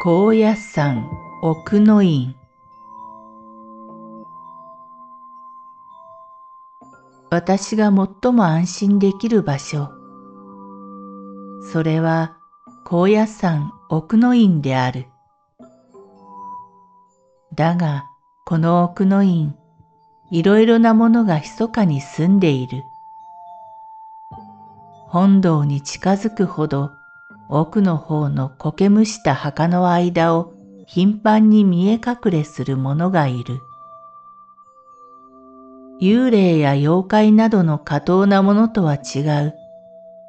高野山奥の院。私が最も安心できる場所。それは高野山奥の院である。だがこの奥の院いろいろなものが密かに住んでいる。本堂に近づくほど奥の方の苔むした墓の間を頻繁に見え隠れする者がいる。幽霊や妖怪などの過当なものとは違う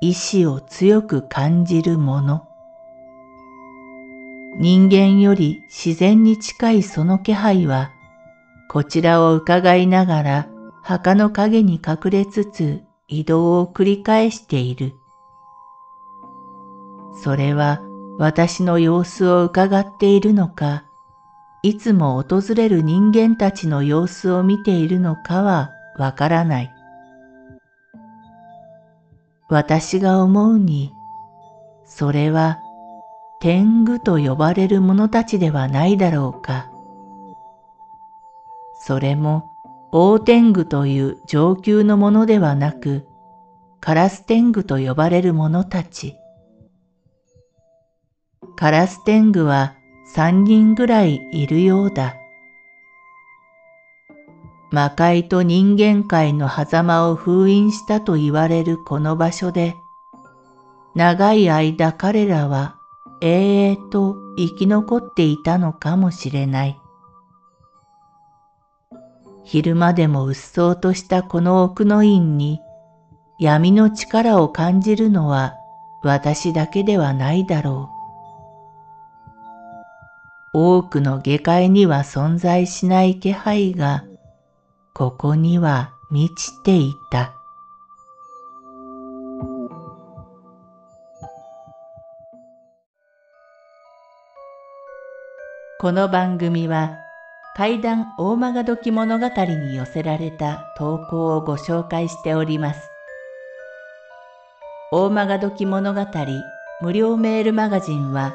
意志を強く感じるもの。人間より自然に近いその気配は、こちらを伺いながら墓の影に隠れつつ移動を繰り返している。それは私の様子を伺っているのか、いつも訪れる人間たちの様子を見ているのかはわからない。私が思うに、それは天狗と呼ばれる者たちではないだろうか。それも大天狗という上級のものではなく、カラス天狗と呼ばれる者たち。カラス天狗は三人ぐらいいるようだ。魔界と人間界の狭間を封印したと言われるこの場所で、長い間彼らは永遠と生き残っていたのかもしれない。昼間でもうっそうとしたこの奥の院に闇の力を感じるのは私だけではないだろう。多くの下界には存在しない気配が、ここには満ちていた。この番組は怪談大曲時物語に寄せられた投稿をご紹介しております。大曲時物語無料メールマガジンは